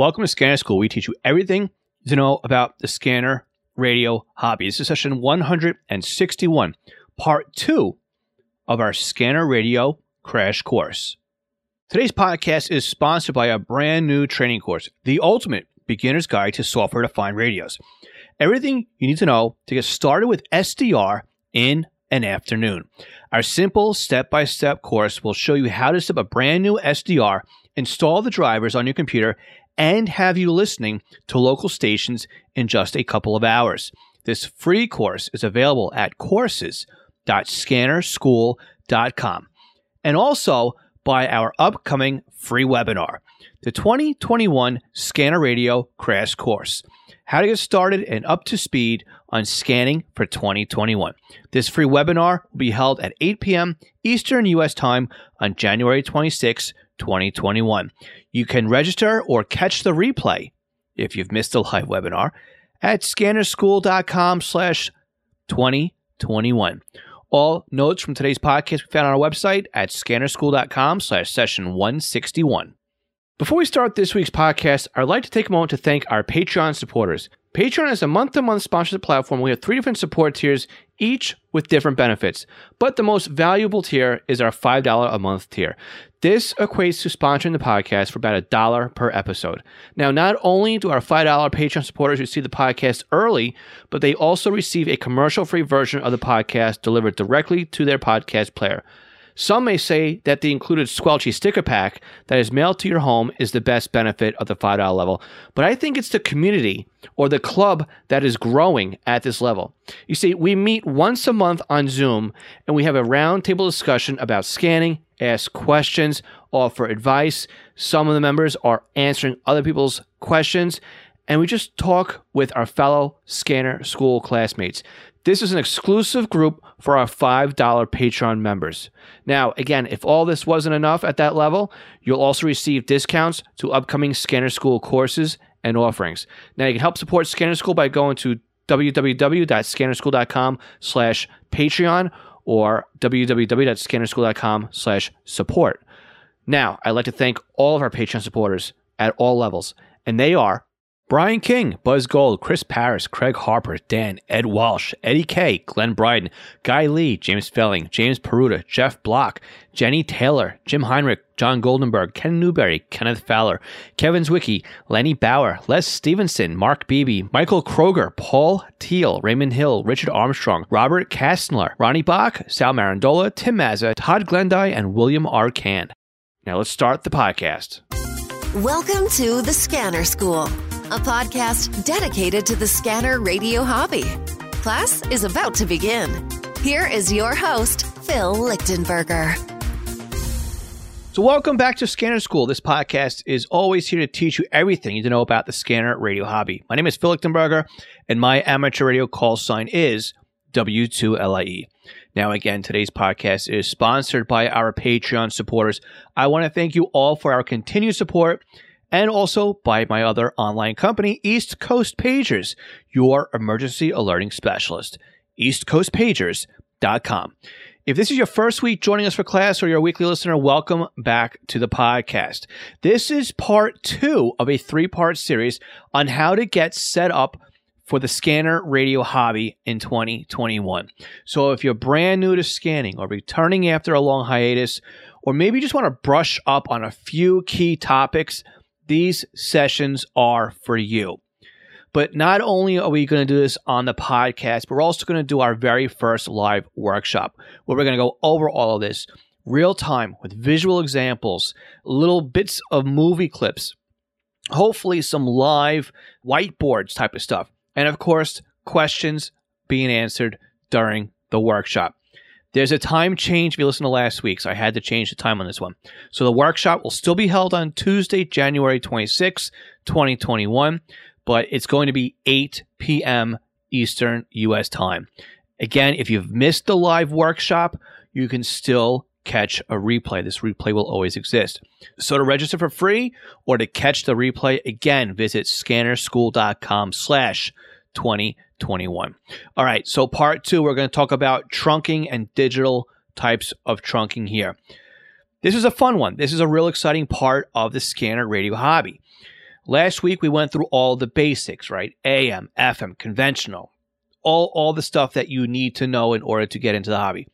Welcome to Scanner School. We teach you everything to know about the scanner radio hobby. This is session 161, part two of our scanner radio crash course. Today's podcast is sponsored by a brand new training course, The Ultimate Beginner's Guide to Software Defined Radios. Everything you need to know to get started with SDR in an afternoon. Our simple step by step course will show you how to set up a brand new SDR, install the drivers on your computer, and have you listening to local stations in just a couple of hours. This free course is available at courses.scannerschool.com and also by our upcoming free webinar, the 2021 Scanner Radio Crash Course How to Get Started and Up to Speed on Scanning for 2021. This free webinar will be held at 8 p.m. Eastern U.S. Time on January 26, 2021. You can register or catch the replay if you've missed a live webinar at scannerschool.com slash 2021. All notes from today's podcast we found on our website at scannerschool.com slash session 161. Before we start this week's podcast, I'd like to take a moment to thank our Patreon supporters. Patreon is a month to month sponsorship platform. We have three different support tiers, each with different benefits. But the most valuable tier is our $5 a month tier. This equates to sponsoring the podcast for about a dollar per episode. Now, not only do our $5 Patreon supporters receive the podcast early, but they also receive a commercial free version of the podcast delivered directly to their podcast player. Some may say that the included Squelchy sticker pack that is mailed to your home is the best benefit of the $5 level, but I think it's the community or the club that is growing at this level. You see, we meet once a month on Zoom and we have a roundtable discussion about scanning, ask questions, offer advice. Some of the members are answering other people's questions, and we just talk with our fellow scanner school classmates. This is an exclusive group for our $5 Patreon members. Now, again, if all this wasn't enough at that level, you'll also receive discounts to upcoming Scanner School courses and offerings. Now, you can help support Scanner School by going to www.scannerschool.com slash Patreon or www.scannerschool.com slash support. Now, I'd like to thank all of our Patreon supporters at all levels, and they are Brian King, Buzz Gold, Chris Paris, Craig Harper, Dan, Ed Walsh, Eddie K, Glenn Bryden, Guy Lee, James Felling, James Peruta, Jeff Block, Jenny Taylor, Jim Heinrich, John Goldenberg, Ken Newberry, Kenneth Fowler, Kevin Zwicky, Lenny Bauer, Les Stevenson, Mark Beebe, Michael Kroger, Paul Teal, Raymond Hill, Richard Armstrong, Robert Kastner, Ronnie Bach, Sal Marandola, Tim Mazza, Todd Glendy, and William R. Can. Now let's start the podcast. Welcome to the Scanner School a podcast dedicated to the scanner radio hobby. Class is about to begin. Here is your host, Phil Lichtenberger. So, welcome back to Scanner School. This podcast is always here to teach you everything you need to know about the scanner radio hobby. My name is Phil Lichtenberger, and my amateur radio call sign is W2LIE. Now, again, today's podcast is sponsored by our Patreon supporters. I want to thank you all for our continued support and also by my other online company, East Coast Pagers, your emergency alerting specialist. EastCoastPagers.com. If this is your first week joining us for class or you're a weekly listener, welcome back to the podcast. This is part two of a three part series on how to get set up for the scanner radio hobby in 2021. So if you're brand new to scanning or returning after a long hiatus, or maybe you just want to brush up on a few key topics, these sessions are for you. But not only are we going to do this on the podcast, we're also going to do our very first live workshop where we're going to go over all of this real time with visual examples, little bits of movie clips, hopefully some live whiteboards type of stuff. And of course, questions being answered during the workshop. There's a time change if you listen to last week, so I had to change the time on this one. So the workshop will still be held on Tuesday, January 26, 2021, but it's going to be 8 p.m. Eastern U.S. time. Again, if you've missed the live workshop, you can still catch a replay. This replay will always exist. So to register for free or to catch the replay, again, visit scannerschool.com slash 2021. All right, so part two, we're going to talk about trunking and digital types of trunking here. This is a fun one. This is a real exciting part of the scanner radio hobby. Last week we went through all the basics, right? AM, FM, conventional, all all the stuff that you need to know in order to get into the hobby.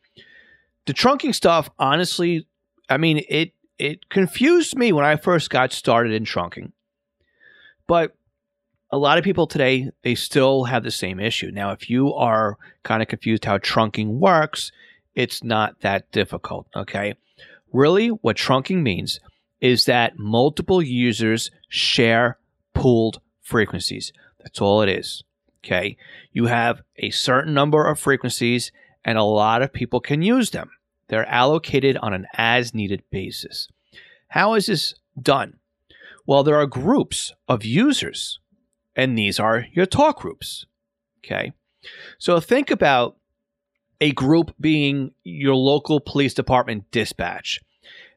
The trunking stuff, honestly, I mean, it it confused me when I first got started in trunking. But a lot of people today, they still have the same issue. Now, if you are kind of confused how trunking works, it's not that difficult, okay? Really, what trunking means is that multiple users share pooled frequencies. That's all it is. Okay. You have a certain number of frequencies and a lot of people can use them. They're allocated on an as needed basis. How is this done? Well, there are groups of users, and these are your talk groups. Okay. So think about a group being your local police department dispatch.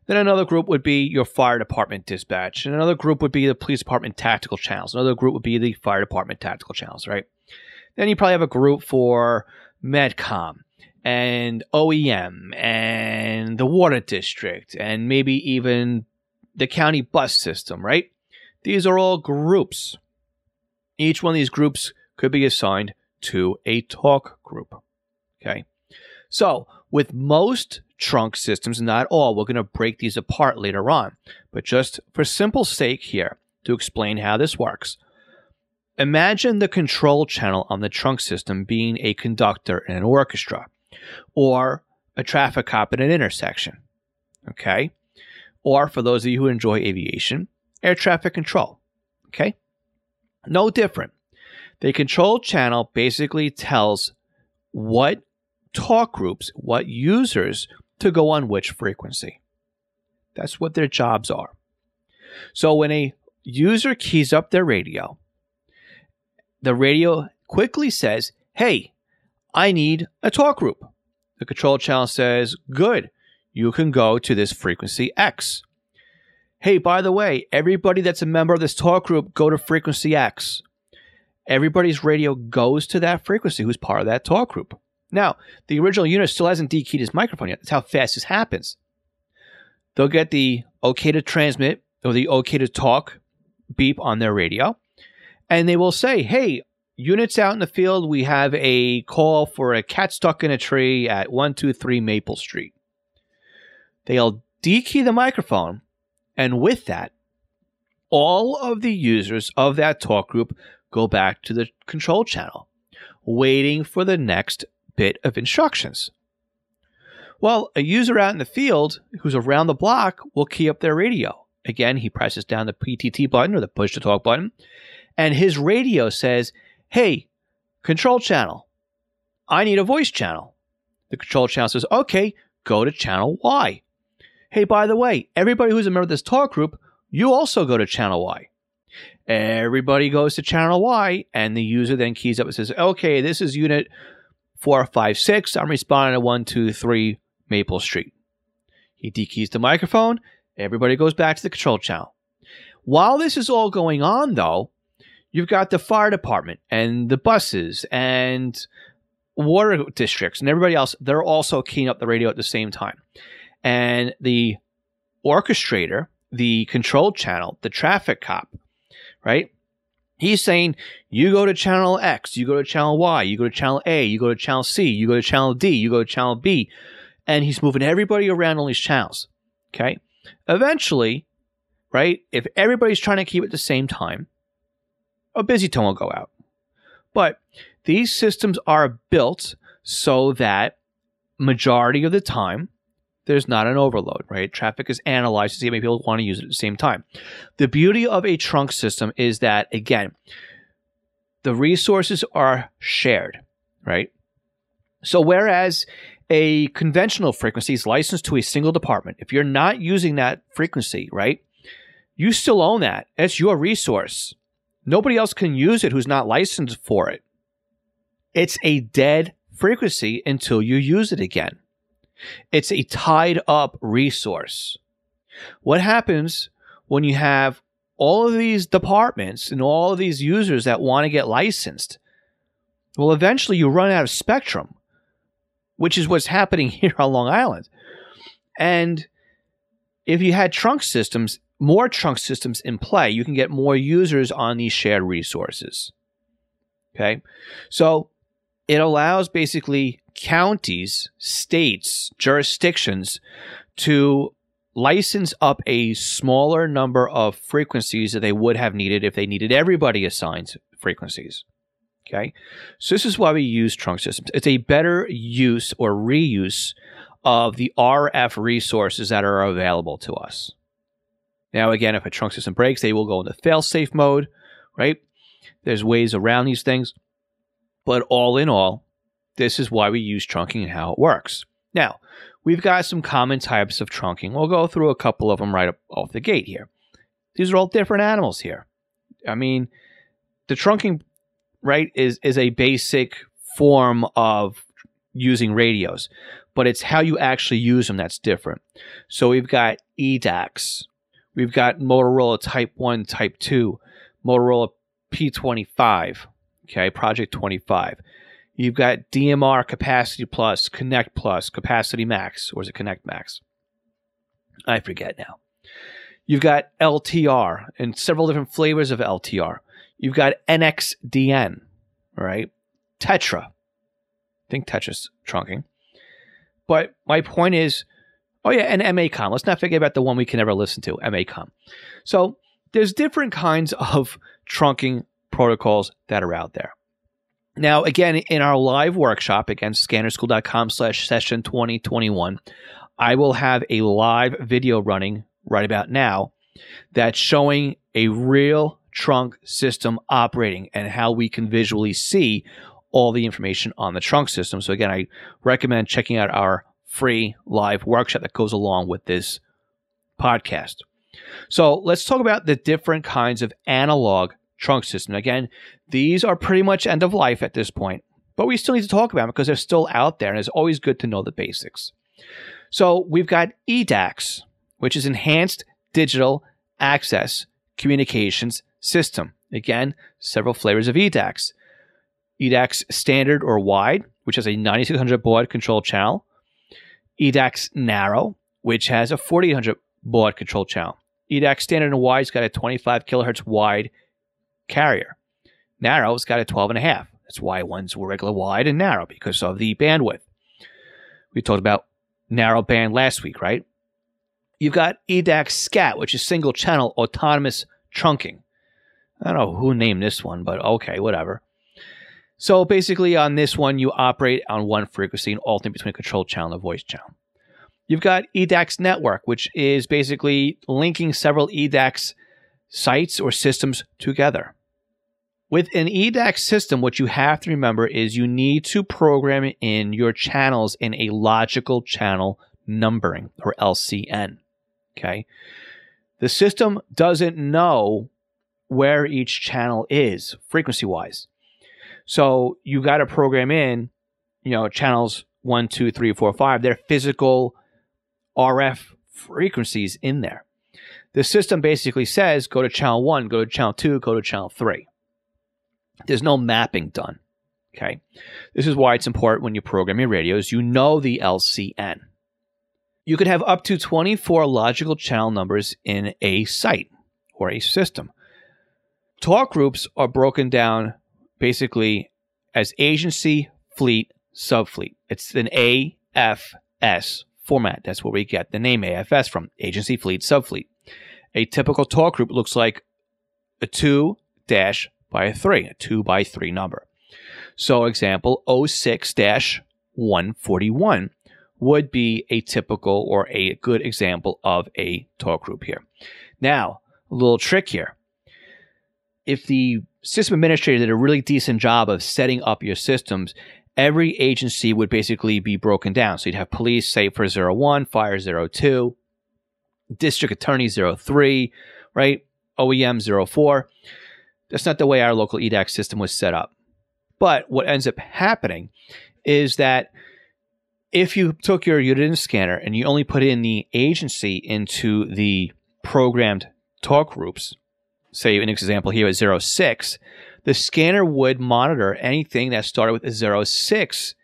Then another group would be your fire department dispatch. And another group would be the police department tactical channels. Another group would be the fire department tactical channels, right? Then you probably have a group for Medcom and OEM and the water district and maybe even the county bus system, right? These are all groups. Each one of these groups could be assigned to a talk group. Okay. So, with most trunk systems, not all, we're going to break these apart later on. But just for simple sake here, to explain how this works, imagine the control channel on the trunk system being a conductor in an orchestra or a traffic cop at an intersection. Okay. Or for those of you who enjoy aviation, air traffic control. Okay. No different. The control channel basically tells what talk groups, what users to go on which frequency. That's what their jobs are. So when a user keys up their radio, the radio quickly says, Hey, I need a talk group. The control channel says, Good, you can go to this frequency X. Hey, by the way, everybody that's a member of this talk group, go to frequency X. Everybody's radio goes to that frequency who's part of that talk group. Now, the original unit still hasn't dekeyed his microphone yet. That's how fast this happens. They'll get the OK to transmit or the OK to talk beep on their radio, and they will say, hey, units out in the field, we have a call for a cat stuck in a tree at 123 Maple Street. They'll dekey the microphone, and with that, all of the users of that talk group go back to the control channel, waiting for the next bit of instructions. Well, a user out in the field who's around the block will key up their radio. Again, he presses down the PTT button or the push to talk button, and his radio says, Hey, control channel, I need a voice channel. The control channel says, Okay, go to channel Y. Hey, by the way, everybody who's a member of this talk group, you also go to channel Y. Everybody goes to channel Y, and the user then keys up and says, Okay, this is unit four, five, six. I'm responding to one, two, three Maple Street. He dekeys the microphone. Everybody goes back to the control channel. While this is all going on, though, you've got the fire department and the buses and water districts and everybody else. They're also keying up the radio at the same time. And the orchestrator, the control channel, the traffic cop, right? He's saying you go to channel X, you go to channel Y, you go to channel A, you go to channel C, you go to channel D, you go to channel B. And he's moving everybody around on these channels. Okay. Eventually, right, if everybody's trying to keep at the same time, a busy tone will go out. But these systems are built so that majority of the time there's not an overload, right? Traffic is analyzed to see how many people want to use it at the same time. The beauty of a trunk system is that, again, the resources are shared, right? So, whereas a conventional frequency is licensed to a single department, if you're not using that frequency, right, you still own that. It's your resource. Nobody else can use it who's not licensed for it. It's a dead frequency until you use it again. It's a tied up resource. What happens when you have all of these departments and all of these users that want to get licensed? Well, eventually you run out of spectrum, which is what's happening here on Long Island. And if you had trunk systems, more trunk systems in play, you can get more users on these shared resources. Okay. So it allows basically counties, states, jurisdictions to license up a smaller number of frequencies that they would have needed if they needed everybody assigned frequencies. Okay. So this is why we use trunk systems. It's a better use or reuse of the RF resources that are available to us. Now, again, if a trunk system breaks, they will go into fail-safe mode, right? There's ways around these things. But all in all, this is why we use trunking and how it works. Now, we've got some common types of trunking. We'll go through a couple of them right off the gate here. These are all different animals here. I mean, the trunking, right, is is a basic form of using radios, but it's how you actually use them that's different. So we've got EDACs, we've got Motorola Type 1, Type 2, Motorola P25, okay, Project 25. You've got DMR Capacity Plus, Connect Plus, Capacity Max, or is it Connect Max? I forget now. You've got LTR and several different flavors of LTR. You've got NXDN, right? Tetra. I think Tetra's trunking. But my point is, oh yeah, and MACOM. Let's not forget about the one we can never listen to, MACOM. So there's different kinds of trunking protocols that are out there. Now, again, in our live workshop, again, scannerschool.com slash session 2021, I will have a live video running right about now that's showing a real trunk system operating and how we can visually see all the information on the trunk system. So, again, I recommend checking out our free live workshop that goes along with this podcast. So, let's talk about the different kinds of analog trunk system. Again, these are pretty much end of life at this point, but we still need to talk about them because they're still out there and it's always good to know the basics. So we've got EDACS, which is Enhanced Digital Access Communications System. Again, several flavors of EDACS. EDACS Standard or Wide, which has a 9600 baud control channel. EDACS Narrow, which has a 4800 baud control channel. EDACS Standard and Wide's got a 25 kilohertz wide carrier. Narrow's got a 12 and a half. That's why one's regular wide and narrow because of the bandwidth. We talked about narrow band last week, right? You've got EDACS SCAT, which is single channel autonomous trunking. I don't know who named this one, but okay, whatever. So basically, on this one, you operate on one frequency and alternate between a control channel and a voice channel. You've got EDACS network, which is basically linking several EDACS sites or systems together. With an EDAC system, what you have to remember is you need to program in your channels in a logical channel numbering or LCN. Okay. The system doesn't know where each channel is frequency wise. So you got to program in, you know, channels one, two, three, four, five, their physical RF frequencies in there. The system basically says go to channel one, go to channel two, go to channel three. There's no mapping done. Okay. This is why it's important when you program your radios, you know the LCN. You could have up to 24 logical channel numbers in a site or a system. Talk groups are broken down basically as agency, fleet, subfleet. It's an AFS format. That's where we get the name AFS from agency, fleet, subfleet. A typical talk group looks like a 2 dash by a 3, a 2 by 3 number. So, example 06 141 would be a typical or a good example of a talk group here. Now, a little trick here. If the system administrator did a really decent job of setting up your systems, every agency would basically be broken down. So you'd have police, say for 01, fire 02, district attorney 03, right? OEM 04. That's not the way our local EDACS system was set up. But what ends up happening is that if you took your unit scanner and you only put in the agency into the programmed talk groups, say an example here is 06, the scanner would monitor anything that started with 06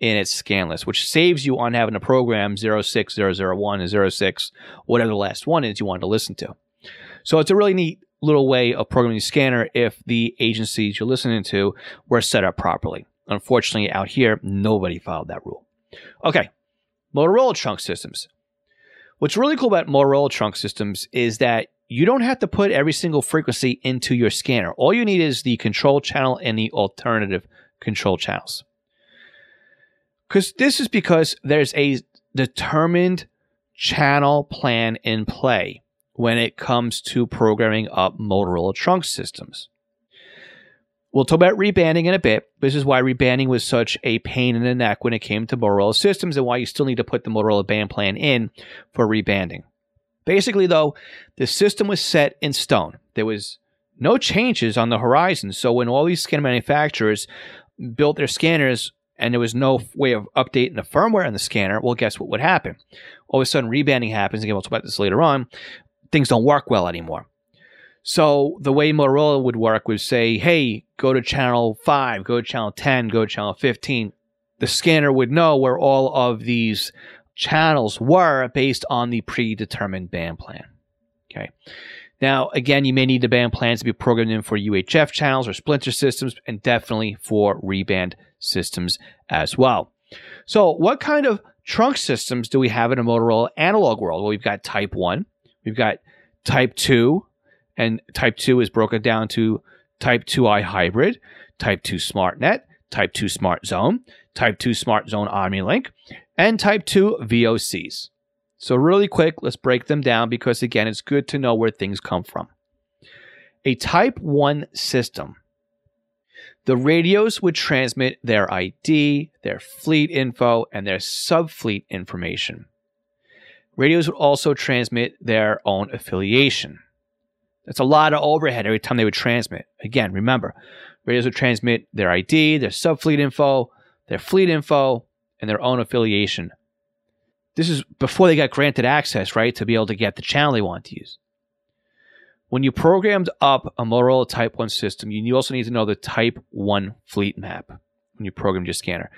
in its scan list, which saves you on having to program 06001 and 06, whatever the last one is you want to listen to. So it's a really neat little way of programming the scanner if the agencies you're listening to were set up properly. Unfortunately, out here, nobody followed that rule. Okay, Motorola trunk systems. What's really cool about Motorola trunk systems is that you don't have to put every single frequency into your scanner. All you need is the control channel and the alternative control channels. Because this is because there's a determined channel plan in play when it comes to programming up Motorola trunk systems. We'll talk about rebanding in a bit. This is why rebanding was such a pain in the neck when it came to Motorola systems and why you still need to put the Motorola band plan in for rebanding. Basically, though, the system was set in stone. There was no changes on the horizon. So when all these scanner manufacturers built their scanners and there was no way of updating the firmware on the scanner, well, guess what would happen? All of a sudden, rebanding happens. Again, we'll talk about this later on. Things don't work well anymore. So the way Motorola would work would say, hey, go to channel 5, go to channel 10, go to channel 15. The scanner would know where all of these channels were based on the predetermined band plan. Okay. Now, again, you may need the band plans to be programmed in for UHF channels or splinter systems, and definitely for reband systems as well. So, what kind of trunk systems do we have in a Motorola analog world? Well, we've got Type 1, we've got Type 2, and type 2 is broken down to type 2i hybrid, type 2 SmartNet, type 2 Smart Zone, type 2 Smart Zone OmniLink, and type 2 VOCs. So, really quick, let's break them down because, again, it's good to know where things come from. A type 1 system. The radios would transmit their ID, their fleet info, and their subfleet information. Radios would also transmit their own affiliation. That's a lot of overhead every time they would transmit. Again, remember, radios would transmit their ID, their subfleet info, their fleet info, and their own affiliation. This is before they got granted access, right, to be able to get the channel they want to use. When you programmed up a Motorola Type 1 system, you also need to know the Type 1 fleet map when you programmed your scanner.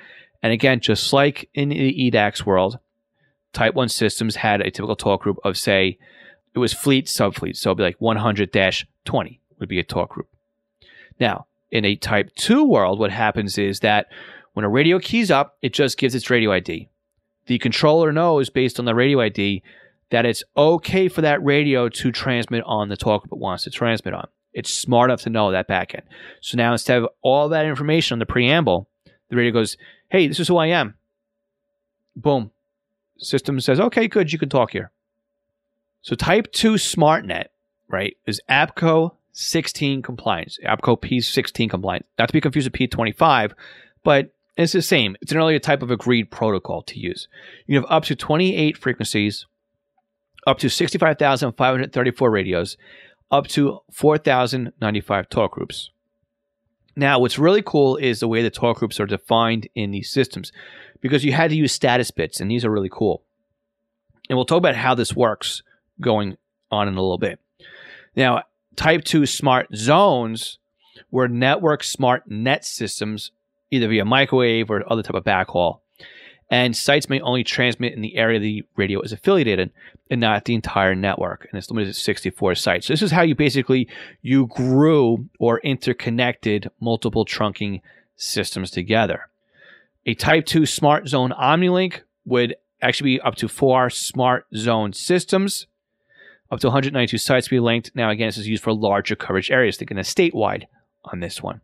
And again, just like in the EDACS world, Type 1 systems had a typical talk group of, say, it was fleet, subfleet. So it'd be like 100 20 would be a talk group. Now, in a type 2 world, what happens is that when a radio keys up, it just gives its radio ID. The controller knows based on the radio ID that it's okay for that radio to transmit on the talk group it wants to transmit on. It's smart enough to know that backend. So now instead of all that information on the preamble, the radio goes, hey, this is who I am. Boom. System says, okay, good, you can talk here. So type 2 SmartNet, right, is APCO 16 compliance, APCO P16 compliance. Not to be confused with P25, but it's the same. It's an earlier type of agreed protocol to use. You have up to 28 frequencies, up to 65,534 radios, up to 4,095 talk groups. Now, what's really cool is the way the talk groups are defined in these systems because you had to use status bits, and these are really cool. And we'll talk about how this works going on in a little bit. Now, type 2 smart zones were network smart net systems, either via microwave or other type of backhaul. And sites may only transmit in the area the radio is affiliated in and not the entire network. And it's limited to 64 sites. So this is how you basically you grew or interconnected multiple trunking systems together. A type 2 smart zone omnilink would actually be up to four smart zone systems up to 192 sites to be linked. Now, again, this is used for larger coverage areas, thinking of statewide on this one.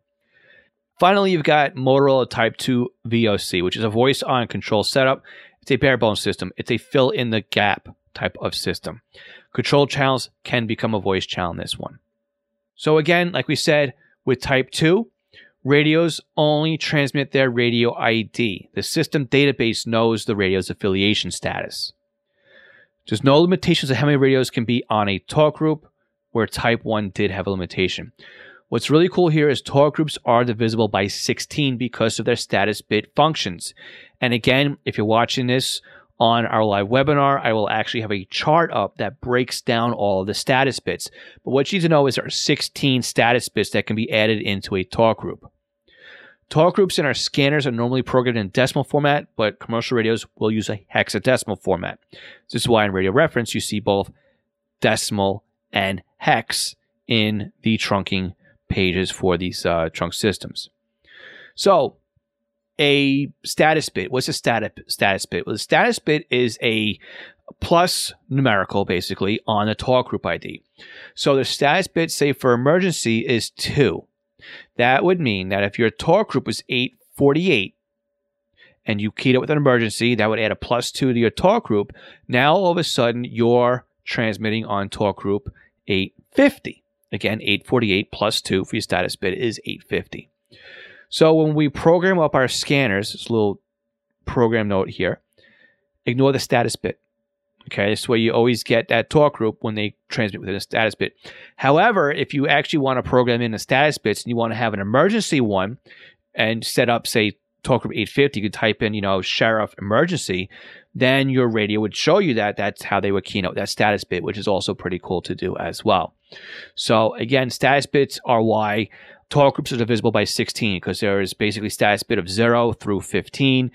Finally, you've got Motorola Type 2 VOC, which is a voice on control setup. It's a bare bones system, it's a fill in the gap type of system. Control channels can become a voice channel in this one. So, again, like we said, with Type 2, radios only transmit their radio ID. The system database knows the radio's affiliation status. There's no limitations of how many radios can be on a talk group, where Type 1 did have a limitation. What's really cool here is talk groups are divisible by 16 because of their status bit functions. And again, if you're watching this on our live webinar, I will actually have a chart up that breaks down all of the status bits. But what you need to know is there are 16 status bits that can be added into a talk group. Talk groups in our scanners are normally programmed in decimal format, but commercial radios will use a hexadecimal format. This is why in radio reference you see both decimal and hex in the trunking pages for these uh, trunk systems. So, a status bit. What's a status status bit? Well, the status bit is a plus numerical, basically, on the talk group ID. So the status bit, say for emergency, is two. That would mean that if your talk group was 848 and you keyed it with an emergency, that would add a plus two to your talk group. Now all of a sudden you're transmitting on talk group 850. Again, 848 plus two for your status bit is 850. So when we program up our scanners, this little program note here, ignore the status bit. Okay, this way you always get that talk group when they transmit within a status bit. However, if you actually want to program in the status bits and you want to have an emergency one and set up, say, talk group 850, you could type in, you know, sheriff emergency, then your radio would show you that. That's how they would keynote that status bit, which is also pretty cool to do as well. So again, status bits are why talk groups are divisible by 16 because there is basically status bit of 0 through 15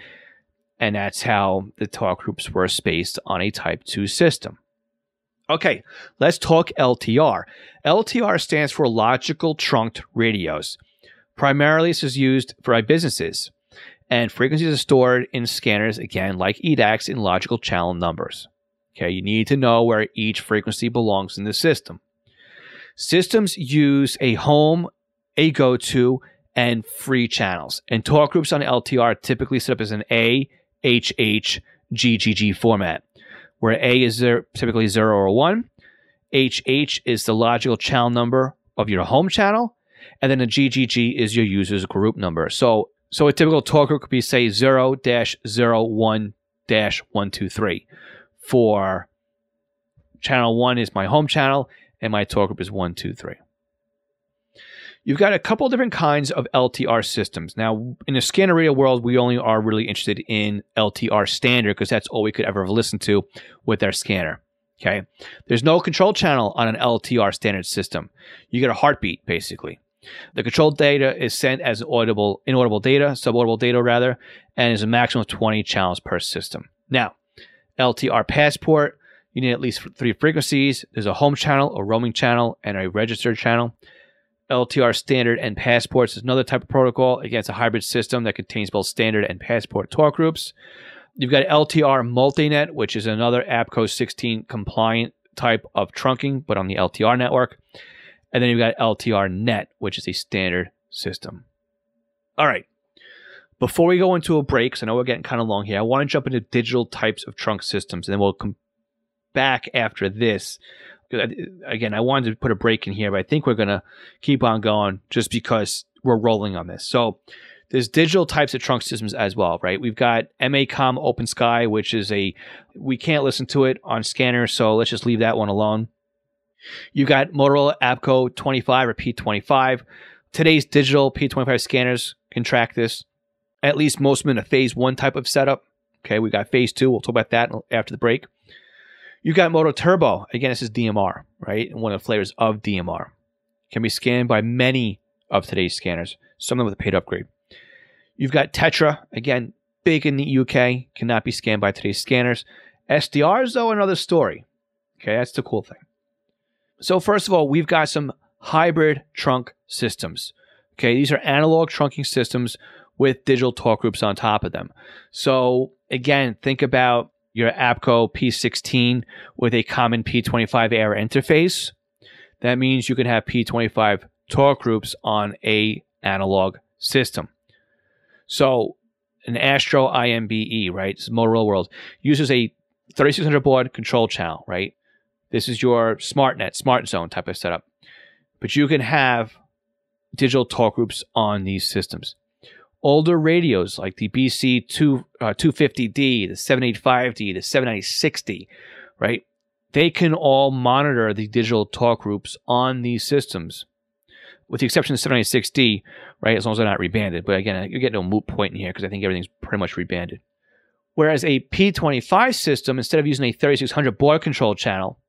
and that's how the talk groups were spaced on a Type 2 system. Okay, let's talk LTR. LTR stands for Logical Trunked Radios. Primarily, this is used for businesses, and frequencies are stored in scanners, again, like EDACs, in logical channel numbers. Okay, you need to know where each frequency belongs in the system. Systems use a home, a go to, and free channels. And talk groups on LTR typically set up as an A, HH GGG format, where A is there, typically 0 or 1, HH is the logical channel number of your home channel, and then a GGG is your user's group number. So, so a typical talk group could be, say, 0 01 123. For channel 1 is my home channel, and my talk group is 123. You've got a couple different kinds of LTR systems. Now, in the scanner radio world, we only are really interested in LTR standard because that's all we could ever listen to with our scanner. Okay. There's no control channel on an LTR standard system. You get a heartbeat, basically. The control data is sent as audible, inaudible data, subaudible data rather, and is a maximum of 20 channels per system. Now, LTR passport, you need at least three frequencies. There's a home channel, a roaming channel, and a registered channel. LTR standard and passports is another type of protocol. Again, it's a hybrid system that contains both standard and passport talk groups. You've got LTR Multinet, which is another APCO 16 compliant type of trunking, but on the LTR network. And then you've got LTR Net, which is a standard system. All right. Before we go into a break, because I know we're getting kind of long here, I want to jump into digital types of trunk systems, and then we'll come back after this again, I wanted to put a break in here, but I think we're going to keep on going just because we're rolling on this. So there's digital types of trunk systems as well, right? We've got MACOM Open Sky, which is a, we can't listen to it on scanner, so let's just leave that one alone. You've got Motorola APCO 25 or P25. Today's digital P25 scanners can track this. At least most of them in a phase one type of setup. Okay, we got phase two. We'll talk about that after the break. You've got MOTOTRBO. Again, this is DMR, right? One of the flavors of DMR. Can be scanned by many of today's scanners, some of them with a paid upgrade. You've got Tetra, again, big in the UK, cannot be scanned by today's scanners. SDRs, though, another story. Okay, that's the cool thing. So, first of all, we've got some hybrid trunk systems. Okay, these are analog trunking systems with digital talk groups on top of them. So, again, think about your APCO P16 with a common P25 air interface. That means you can have P25 talk groups on a analog system. So an Astro IMBE, right? This Motorola World, uses a 3600 baud control channel, right? This is your SmartNet, Smart Zone type of setup. But you can have digital talk groups on these systems older radios like the BC 2, uh, 250D, the 785D, the 796D, right? They can all monitor the digital talk groups on these systems, with the exception of the 796D, right? As long as they're not rebanded. But again, you're getting a moot point in here because I think everything's pretty much rebanded. Whereas a P25 system, instead of using a 3600 baud control channel,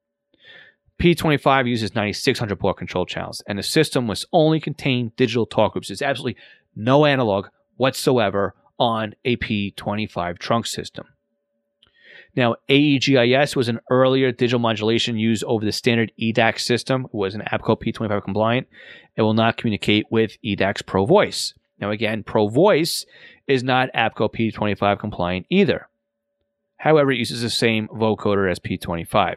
P25 uses 9600 baud control channels, and the system must only contain digital talk groups. It's absolutely no analog whatsoever on a P25 trunk system. Now, AEGIS was an earlier digital modulation used over the standard EDACS system, it was an APCO P25 compliant. It will not communicate with EDACS Pro Voice. Now, again, Pro Voice is not APCO P25 compliant either. However, it uses the same vocoder as P25.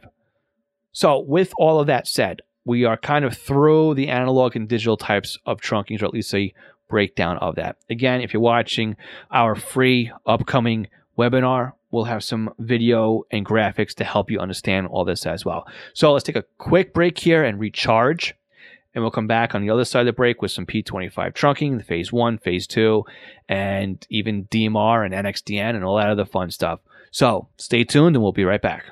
So, with all of that said, we are kind of through the analog and digital types of trunkings, or at least a breakdown of that. Again, if you're watching our free upcoming webinar, we'll have some video and graphics to help you understand all this as well. So let's take a quick break here and recharge. And we'll come back on the other side of the break with some P25 trunking, the phase one, phase two, and even DMR and NXDN and all that other fun stuff. So stay tuned and we'll be right back.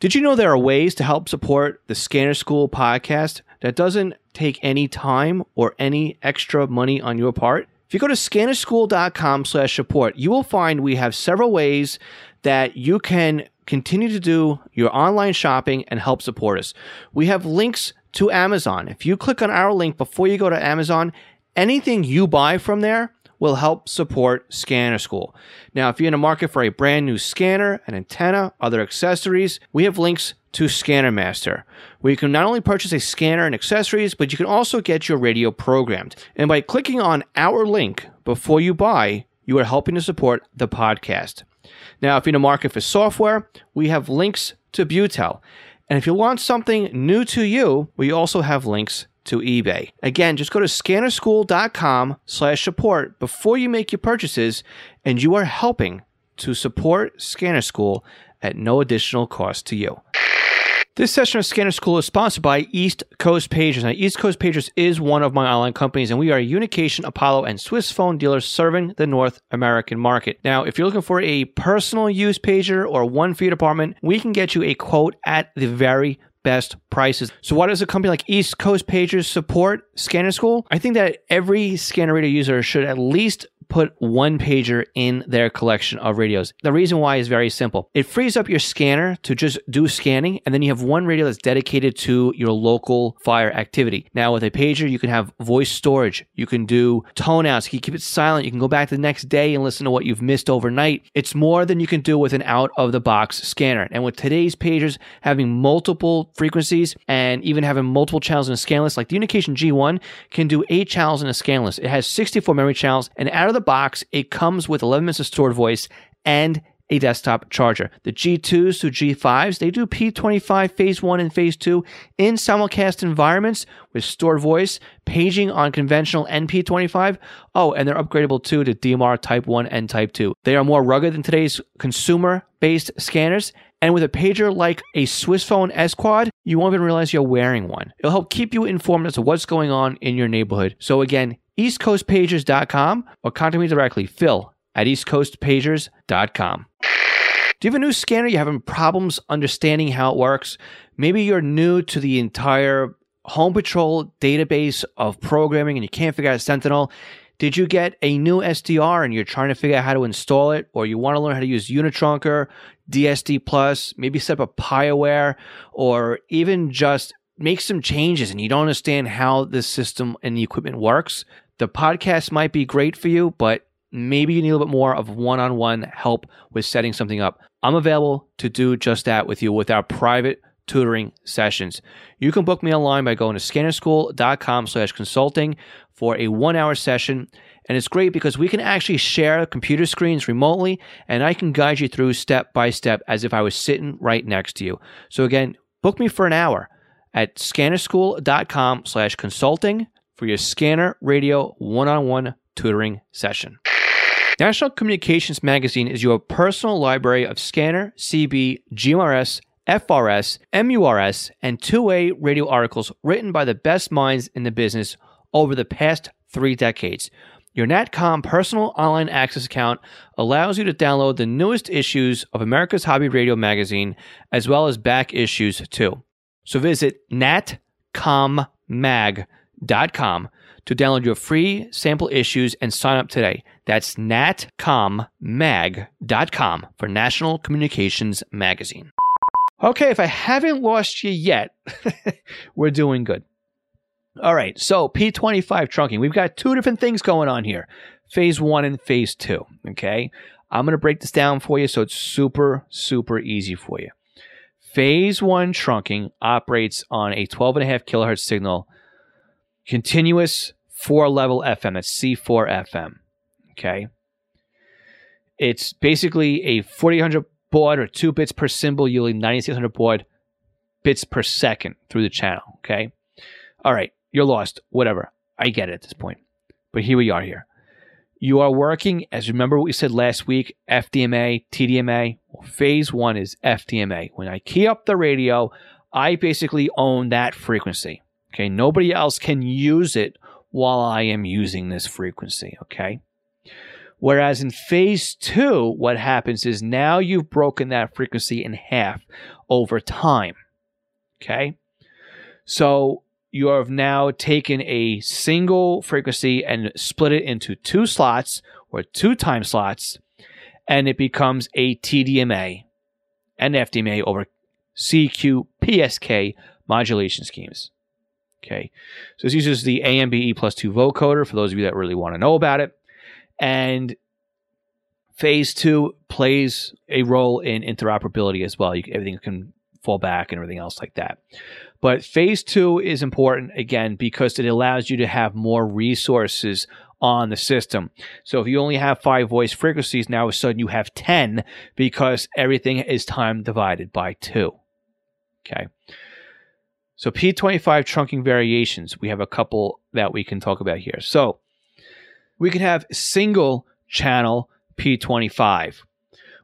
Did you know there are ways to help support the Scanner School podcast that doesn't take any time or any extra money on your part? If you go to scannerschool.com slash support, you will find we have several ways that you can continue to do your online shopping and help support us. We have links to Amazon. If you click on our link before you go to Amazon, anything you buy from there will help support Scanner School. Now, if you're in the market for a brand new scanner, an antenna, other accessories, we have links to Scanner Master, where you can not only purchase a scanner and accessories, but you can also get your radio programmed. And by clicking on our link before you buy, you are helping to support the podcast. Now, if you're in the market for software, we have links to Butel. And if you want something new to you, we also have links to eBay. Again, just go to scannerschool.com slash support before you make your purchases, and you are helping to support Scanner School at no additional cost to you. This session of Scanner School is sponsored by East Coast Pagers. Now, East Coast Pagers is one of my online companies, and we are a Unication, Apollo, and Swissphone dealers serving the North American market. Now, if you're looking for a personal use pager or one for your department, we can get you a quote at the very best prices. So why does a company like East Coast Pagers support Scanner School? I think that every scanner reader user should at least put one pager in their collection of radios. The reason why is very simple. It frees up your scanner to just do scanning, and then you have one radio that's dedicated to your local fire activity. Now, with a pager, you can have voice storage, you can do tone outs, you can keep it silent, you can go back the next day and listen to what you've missed overnight. It's more than you can do with an out of the box scanner. And with today's pagers having multiple frequencies and even having multiple channels in a scan list, like the Unication G1 can do eight channels in a scan list. It has 64 memory channels, and out of the the box, it comes with 11 minutes of stored voice and a desktop charger. The G2s to G5s, they do P25 phase 1 and phase 2 in simulcast environments with stored voice, paging on conventional NP25. Oh, and they're upgradable too to DMR Type 1 and Type 2. They are more rugged than today's consumer based scanners. And with a pager like a Swissphone S Quad, you won't even realize you're wearing one. It'll help keep you informed as to what's going on in your neighborhood. So again, eastcoastpagers.com or contact me directly, phil at eastcoastpagers.com. Do you have a new scanner? You're having problems understanding how it works? Maybe you're new to the entire Home Patrol database of programming and you can't figure out Sentinel. Did you get a new SDR and you're trying to figure out how to install it, or you want to learn how to use Unitrunker, DSD Plus, maybe set up a PiAware, or even just make some changes and you don't understand how the system and the equipment works? The podcast might be great for you, but maybe you need a little bit more of one on one help with setting something up. I'm available to do just that with you with our private tutoring sessions. You can book me online by going to scannerschool.com slash consulting for a one hour session. And it's great because we can actually share computer screens remotely and I can guide you through step by step as if I was sitting right next to you. So again, book me for an hour at scannerschool.com slash consulting for your scanner radio one on one tutoring session. National Communications Magazine is your personal library of scanner, CB, GMRS, FRS, MURS, and two way radio articles written by the best minds in the business over the past three decades. Your NatCom personal online access account allows you to download the newest issues of America's Hobby Radio magazine, as well as back issues too. So visit natcommag.com natcommag.com to download your free sample issues and sign up today. That's natcommag.com for National Communications Magazine. Okay, if I haven't lost you yet, we're doing good. All right, so P25 trunking. We've got two different things going on here phase one and phase two. Okay. I'm going to break this down for you so it's super, super easy for you. Phase one trunking operates on a 12.5 kilohertz signal, continuous four level FM. That's C4 FM. Okay. It's basically a 4800 baud or two bits per symbol, yielding 9600 baud bits per second through the channel. Okay. All right. You're lost. Whatever. I get it at this point. But here we are here. You are working, as remember what we said last week, FDMA, TDMA. Well, phase one is FDMA. When I key up the radio, I basically own that frequency. Okay. Nobody else can use it while I am using this frequency. Okay. Whereas in phase two, what happens is now you've broken that frequency in half over time. Okay. So you have now taken a single frequency and split it into two slots or two time slots, and it becomes a TDMA and FDMA over CQ PSK modulation schemes. Okay, so this uses the AMBE plus two vocoder for those of you that really want to know about it. And phase two plays a role in interoperability as well. You, everything can fall back and everything else like that. But phase two is important again because it allows you to have more resources on the system. So if you only have five voice frequencies, now all of a sudden you have 10 because everything is time divided by two. Okay. So P25 trunking variations, we have a couple that we can talk about here. So we can have single channel P25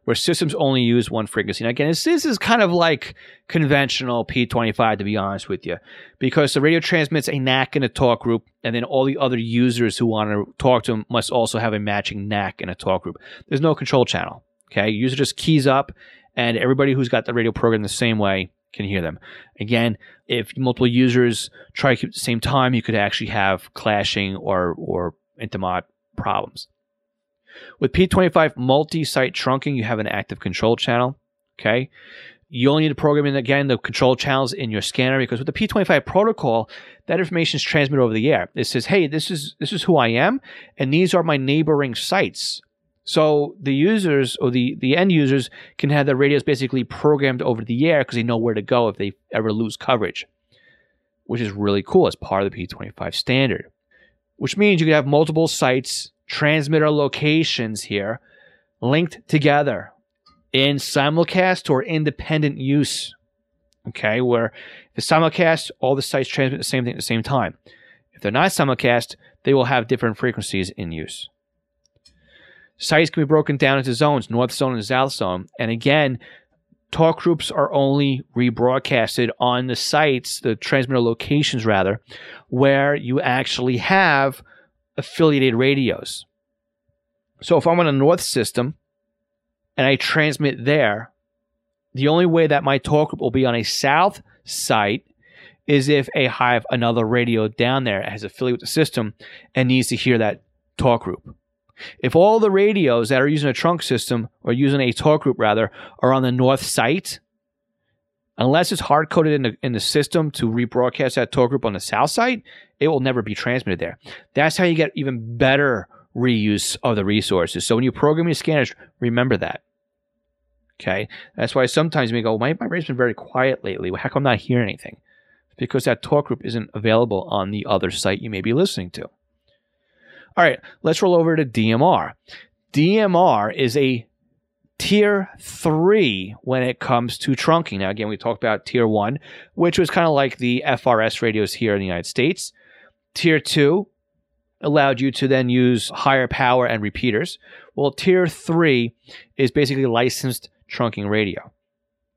where systems only use one frequency. Now, again, this, this is kind of like conventional P25, to be honest with you, because the radio transmits a NAC in a talk group, and then all the other users who want to talk to them must also have a matching NAC in a talk group. There's no control channel. Okay, user just keys up, and everybody who's got the radio program the same way can hear them. Again, if multiple users try at the same time, you could actually have clashing or or intermod problems. With P25 multi-site trunking, you have an active control channel. Okay. You only need to program in again the control channels in your scanner because with the P25 protocol, that information is transmitted over the air. It says, "Hey, this is this is who I am, and these are my neighboring sites." So the users or the the end users can have their radios basically programmed over the air because they know where to go if they ever lose coverage, which is really cool as part of the P25 standard. Which means you can have multiple sites transmitter locations here linked together in simulcast or independent use. Okay, where if it's simulcast, all the sites transmit the same thing at the same time. If they're not simulcast, they will have different frequencies in use. Sites can be broken down into zones, north zone and south zone. And again, talk groups are only rebroadcasted on the sites, the transmitter locations rather, where you actually have affiliated radios. So if I'm on a north system and I transmit there, the only way that my talk group will be on a south site is if a hive another radio down there has affiliate with the system and needs to hear that talk group. If all the radios that are using a trunk system or using a talk group rather are on the north site, unless it's hard coded in the in the system to rebroadcast that talk group on the south site, it will never be transmitted there. That's how you get even better reuse of the resources. So when you program your scanners, remember that. Okay, that's why sometimes you may go, my my rate's been very quiet lately. How come I'm not hearing anything? Because that talk group isn't available on the other site you may be listening to. All right, let's roll over to DMR. DMR is a tier three when it comes to trunking. Now, again, we talked about tier one, which was kind of like the FRS radios here in the United States. Tier two allowed you to then use higher power and repeaters. Well, tier three is basically licensed trunking radio.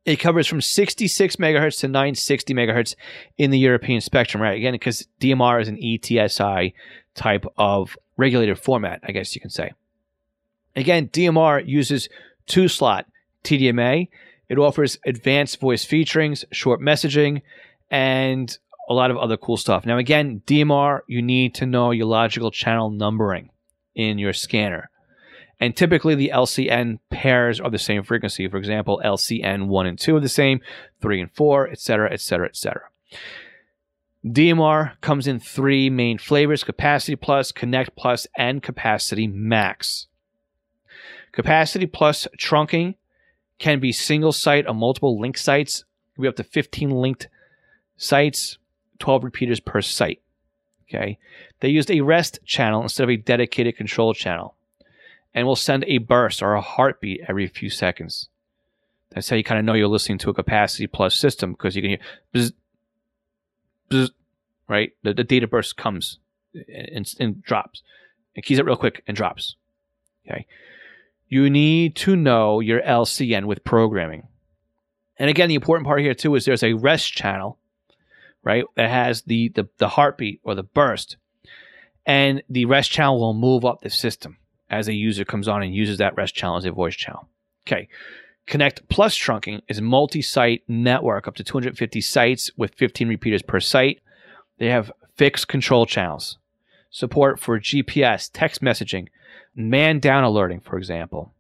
It covers from 66 megahertz to 960 megahertz in the European spectrum, right? Again, because DMR is an ETSI type of regulated format, I guess you can say. Again, DMR uses two slot TDMA. It offers advanced voice featurings, short messaging, and a lot of other cool stuff. Now, again, DMR, you need to know your logical channel numbering in your scanner. And typically, the LCN pairs are the same frequency. For example, LCN 1 and 2 are the same, 3 and 4, etc., etc., etc. DMR comes in three main flavors Capacity Plus, Connect Plus, and Capacity Max. Capacity plus trunking can be single site or multiple link sites. We have up to 15 linked sites, 12 repeaters per site. Okay. They used a REST channel instead of a dedicated control channel and will send a burst or a heartbeat every few seconds. That's how you kind of know you're listening to a capacity plus system because you can hear bzz, bzz, right? The, the data burst comes and, and drops and keys it real quick and drops. Okay. You need to know your LCN with programming. And again, the important part here too is there's a rest channel, right? That has the, the, the heartbeat or the burst. And the rest channel will move up the system as a user comes on and uses that rest channel as a voice channel. Okay. Connect Plus trunking is multi-site network up to 250 sites with 15 repeaters per site. They have fixed control channels, support for GPS, text messaging, man down alerting, for example.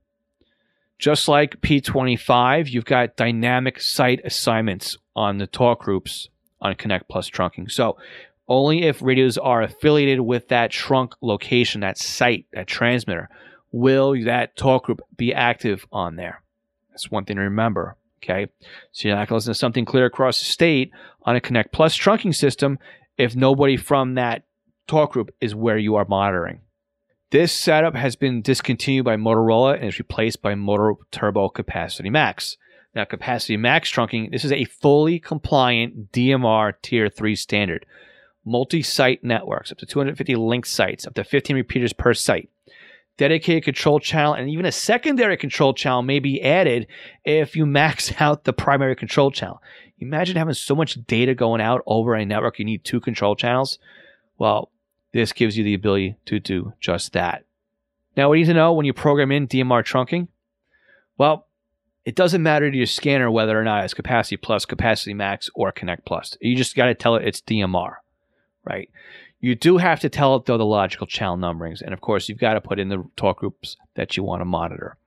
Just like P25, you've got dynamic site assignments on the talk groups on Connect Plus trunking. So only if radios are affiliated with that trunk location, that site, that transmitter, will that talk group be active on there. That's one thing to remember. Okay. So you're not going to listen to something clear across the state on a Connect Plus trunking system if nobody from that talk group is where you are monitoring. This setup has been discontinued by Motorola and is replaced by Motor Turbo Capacity Max. Now, Capacity Max trunking, this is a fully compliant DMR Tier 3 standard. Multi site networks, up to 250 link sites, up to 15 repeaters per site. Dedicated control channel and even a secondary control channel may be added if you max out the primary control channel. Imagine having so much data going out over a network, you need two control channels. Well, this gives you the ability to do just that. Now, what you need to know when you program in DMR trunking? Well, it doesn't matter to your scanner whether or not it's capacity plus, capacity max, or connect plus. You just got to tell it it's DMR, right? You do have to tell it though the logical channel numberings, and of course, you've got to put in the talk groups that you want to monitor.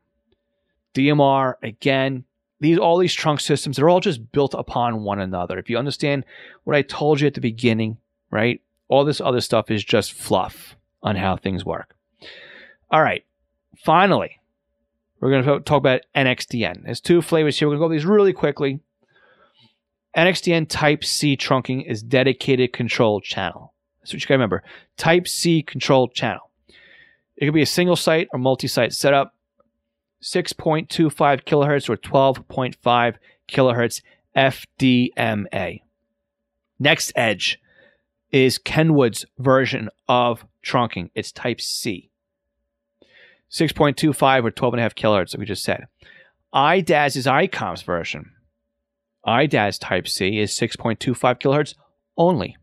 DMR again, these all these trunk systems they're all just built upon one another. If you understand what I told you at the beginning, right? All this other stuff is just fluff on how things work. All right. Finally, we're going to talk about NXDN. There's two flavors here. We're going to go these really quickly. NXDN Type C trunking is dedicated control channel. That's what you got to remember. Type C control channel. It could be a single site or multi site setup. 6.25 kilohertz or 12.5 kilohertz FDMA. NEXEDGE is Kenwood's version of trunking. It's type C. 6.25 or 12.5 kilohertz, like we just said. IDAS is ICOM's version. IDAS type C is 6.25 kilohertz only.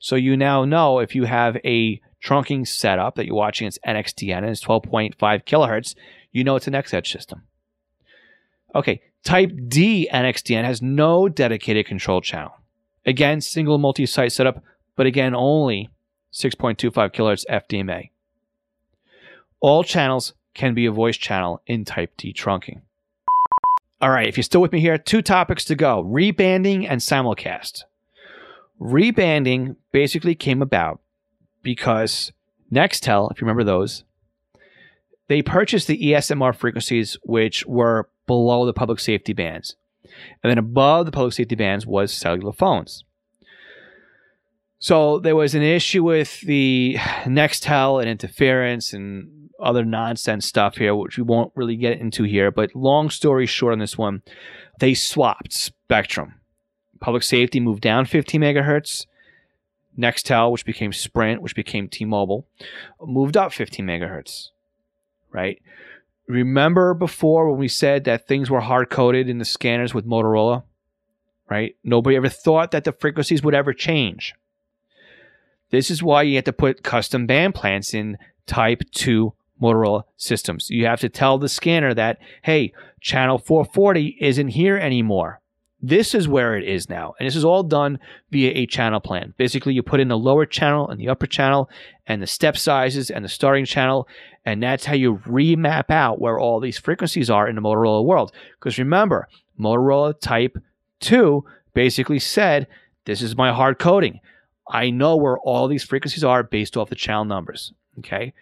So you now know if you have a trunking setup that you're watching, it's NXDN and it's 12.5 kilohertz, you know it's an X Edge system. Okay, type D NXDN has no dedicated control channel. Again, single multi site setup, but again, only 6.25 kilohertz FDMA. All channels can be a voice channel in Type D trunking. All right, if you're still with me here, two topics to go rebanding and simulcast. Rebanding basically came about because Nextel, if you remember those, they purchased the ESMR frequencies which were below the public safety bands. And then above the public safety bands was cellular phones. So there was an issue with the Nextel and interference and other nonsense stuff here, which we won't really get into here. But long story short on this one, they swapped spectrum. Public safety moved down 15 megahertz. Nextel, which became Sprint, which became T-Mobile, moved up 15 megahertz. Right? Remember before when we said that things were hard coded in the scanners with Motorola? Right? Nobody ever thought that the frequencies would ever change. This is why you have to put custom band plans in Type 2 Motorola systems. You have to tell the scanner that, hey, channel 440 isn't here anymore. This is where it is now. And this is all done via a channel plan. Basically, you put in the lower channel and the upper channel and the step sizes and the starting channel. And that's how you remap out where all these frequencies are in the Motorola world. Because remember, Motorola Type 2 basically said, this is my hard coding. I know where all these frequencies are based off the channel numbers. Okay.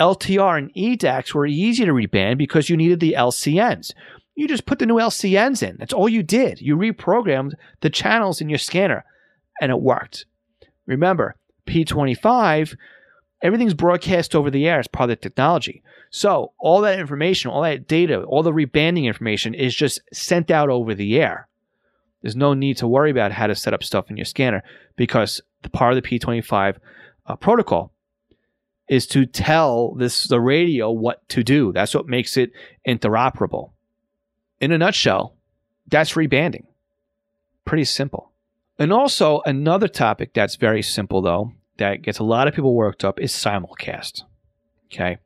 LTR and EDACS were easy to reband because you needed the LCNs. You just put the new LCNs in. That's all you did. You reprogrammed the channels in your scanner and it worked. Remember, P25, everything's broadcast over the air as part of the technology. So all that information, all that data, all the rebanding information is just sent out over the air. There's no need to worry about how to set up stuff in your scanner because the part of the P25 uh, protocol is to tell this the radio what to do. That's what makes it interoperable. In a nutshell, that's rebanding. Pretty simple. And also another topic that's very simple though that gets a lot of people worked up is simulcast. Okay.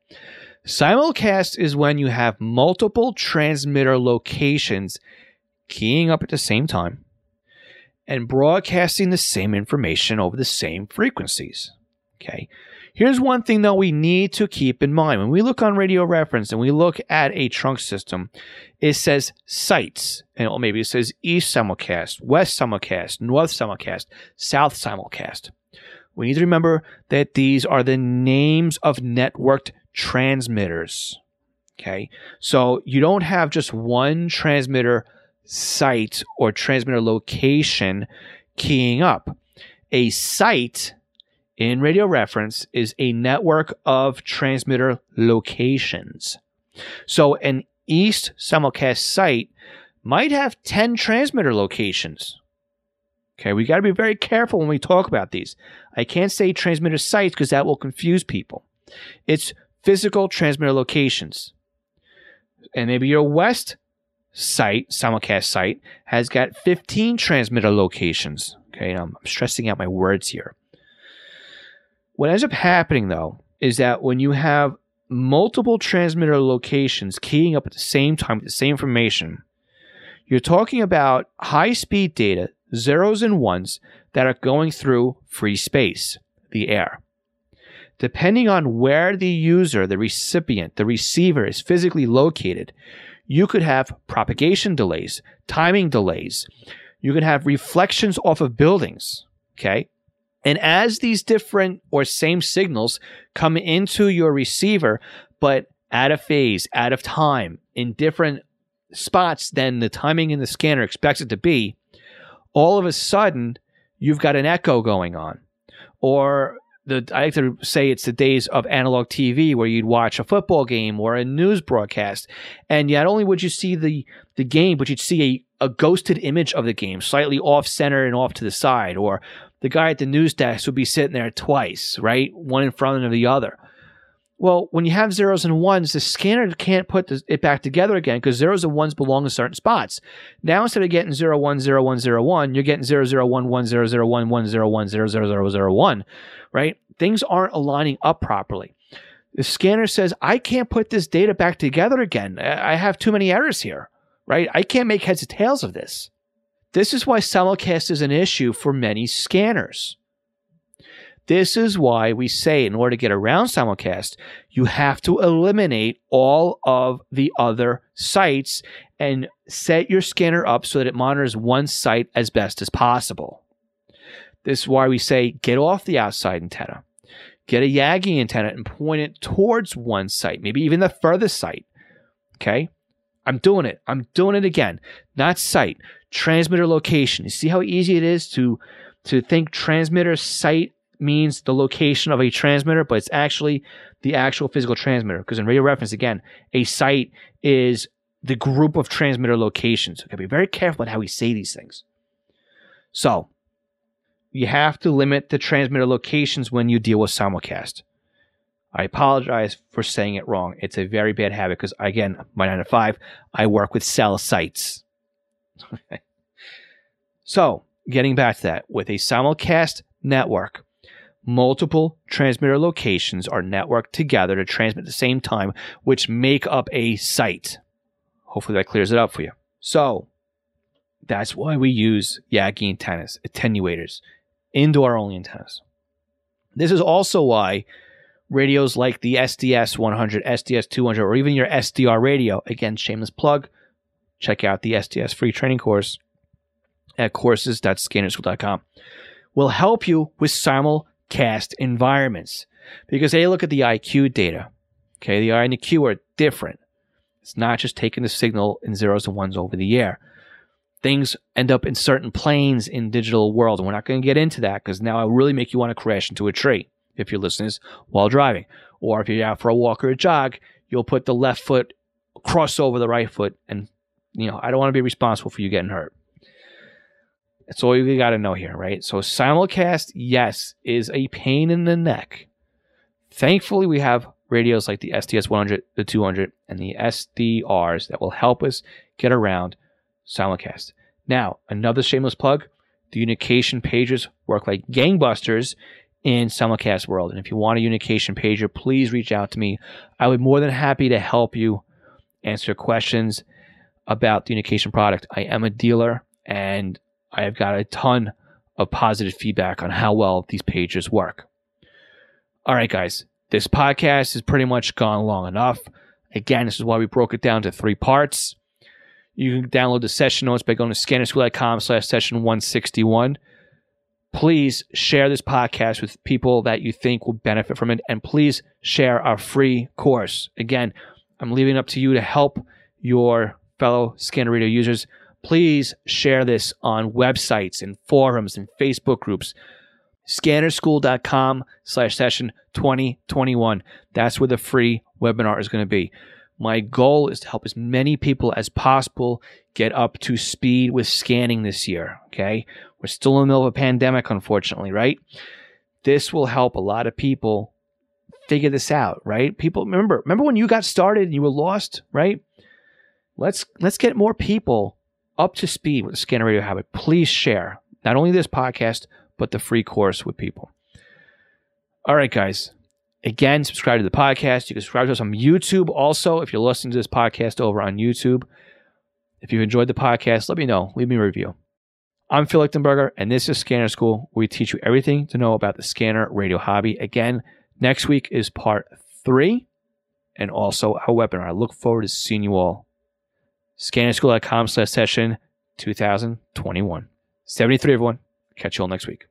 Simulcast is when you have multiple transmitter locations keying up at the same time and broadcasting the same information over the same frequencies. Okay. Here's one thing that we need to keep in mind. When we look on RadioReference and we look at a trunk system, it says sites. And maybe it says east simulcast, west simulcast, north simulcast, south simulcast. We need to remember that these are the names of networked transmitters. Okay. So you don't have just one transmitter site or transmitter location keying up. A site in RadioReference is a network of transmitter locations. So an east simulcast site might have 10 transmitter locations. Okay, we got to be very careful when we talk about these. I can't say transmitter sites because that will confuse people. It's physical transmitter locations. And maybe your west site, simulcast site, has got 15 transmitter locations. Okay, I'm stressing out my words here. What ends up happening though is that when you have multiple transmitter locations keying up at the same time with the same information, you're talking about high speed data, zeros and ones, that are going through free space, the air. Depending on where the user, the recipient, the receiver is physically located, you could have propagation delays, timing delays. You could have reflections off of buildings. Okay. And as these different or same signals come into your receiver, but out of phase, out of time, in different spots than the timing in the scanner expects it to be, all of a sudden you've got an echo going on. Or the I like to say it's the days of analog TV where you'd watch a football game or a news broadcast, and not only would you see the the game, but you'd see a, a ghosted image of the game, slightly off center and off to the side, or the guy at the news desk would be sitting there twice, right, one in front of the other. Well, when you have zeros and ones, the scanner can't put it back together again because zeros and ones belong in certain spots. Now, instead of getting 0, 1, 0, 1, 0, 1, you're getting 0, 0, 1, 1, 0, 0, 1, 1, 0, 1, 0, 0, 0, 0, 1, right? Things aren't aligning up properly. The scanner says, I can't put this data back together again. I have too many errors here, right? I can't make heads or tails of this. This is why simulcast is an issue for many scanners. This is why we say, in order to get around simulcast, you have to eliminate all of the other sites and set your scanner up so that it monitors one site as best as possible. This is why we say get off the outside antenna, get a Yagi antenna and point it towards one site, maybe even the furthest site. Okay. I'm doing it. I'm doing it again. Not site, transmitter location. You see how easy it is to to think transmitter site means the location of a transmitter, but it's actually the actual physical transmitter. Because in RadioReference, again, a site is the group of transmitter locations. Gotta be very careful about how we say these things. So, you have to limit the transmitter locations when you deal with simulcast. I apologize for saying it wrong. It's a very bad habit because, again, my 9 to 5, I work with cell sites. so, getting back to that, with a simulcast network, multiple transmitter locations are networked together to transmit at the same time, which make up a site. Hopefully that clears it up for you. So that's why we use Yagi antennas, attenuators, indoor only antennas. This is also why radios like the SDS 100, SDS 200, or even your SDR radio, again, shameless plug, check out the SDS free training course at courses.scannerschool.com, will help you with simul cast environments because they look at the IQ data. Okay, the I and the Q are different. It's not just taking the signal in zeros and ones over the air. Things end up in certain planes in digital world, and we're not going to get into that because now I'll really make you want to crash into a tree if you're listening while driving, or if you're out for a walk or a jog, you'll put the left foot cross over the right foot, and you know I don't want to be responsible for you getting hurt. That's all you got to know here, right? So simulcast, yes, is a pain in the neck. Thankfully, we have radios like the SDS 100, the 200, and the SDRs that will help us get around simulcast. Now, another shameless plug the unication pages work like gangbusters in simulcast world. And if you want a unication pager, please reach out to me. I would be more than happy to help you answer questions about the unication product. I am a dealer and I have got a ton of positive feedback on how well these pages work. All right, guys, this podcast has pretty much gone long enough. Again, this is why we broke it down to three parts. You can download the session notes by going to scannerschool.com slash session 161. Please share this podcast with people that you think will benefit from it. And please share our free course. Again, I'm leaving it up to you to help your fellow Scanner Radio users. Please share this on websites and forums and Facebook groups. Scannerschool.com slash session 2021. That's where the free webinar is going to be. My goal is to help as many people as possible get up to speed with scanning this year. Okay. We're still in the middle of a pandemic, unfortunately, right? This will help a lot of people figure this out, right? People remember, remember when you got started and you were lost, right? Let's let's get more people up to speed with the scanner radio habit. Please share not only this podcast, but the free course with people. All right, guys. Again, subscribe to the podcast. You can subscribe to us on YouTube also if you're listening to this podcast over on YouTube. If you've enjoyed the podcast, let me know. Leave me a review. I'm Phil Lichtenberger, and this is Scanner School, we teach you everything to know about the scanner radio hobby. Again, next week is part three and also our webinar. I look forward to seeing you all. Scannerschool.com slash session 2021. 73, everyone. Catch you all next week.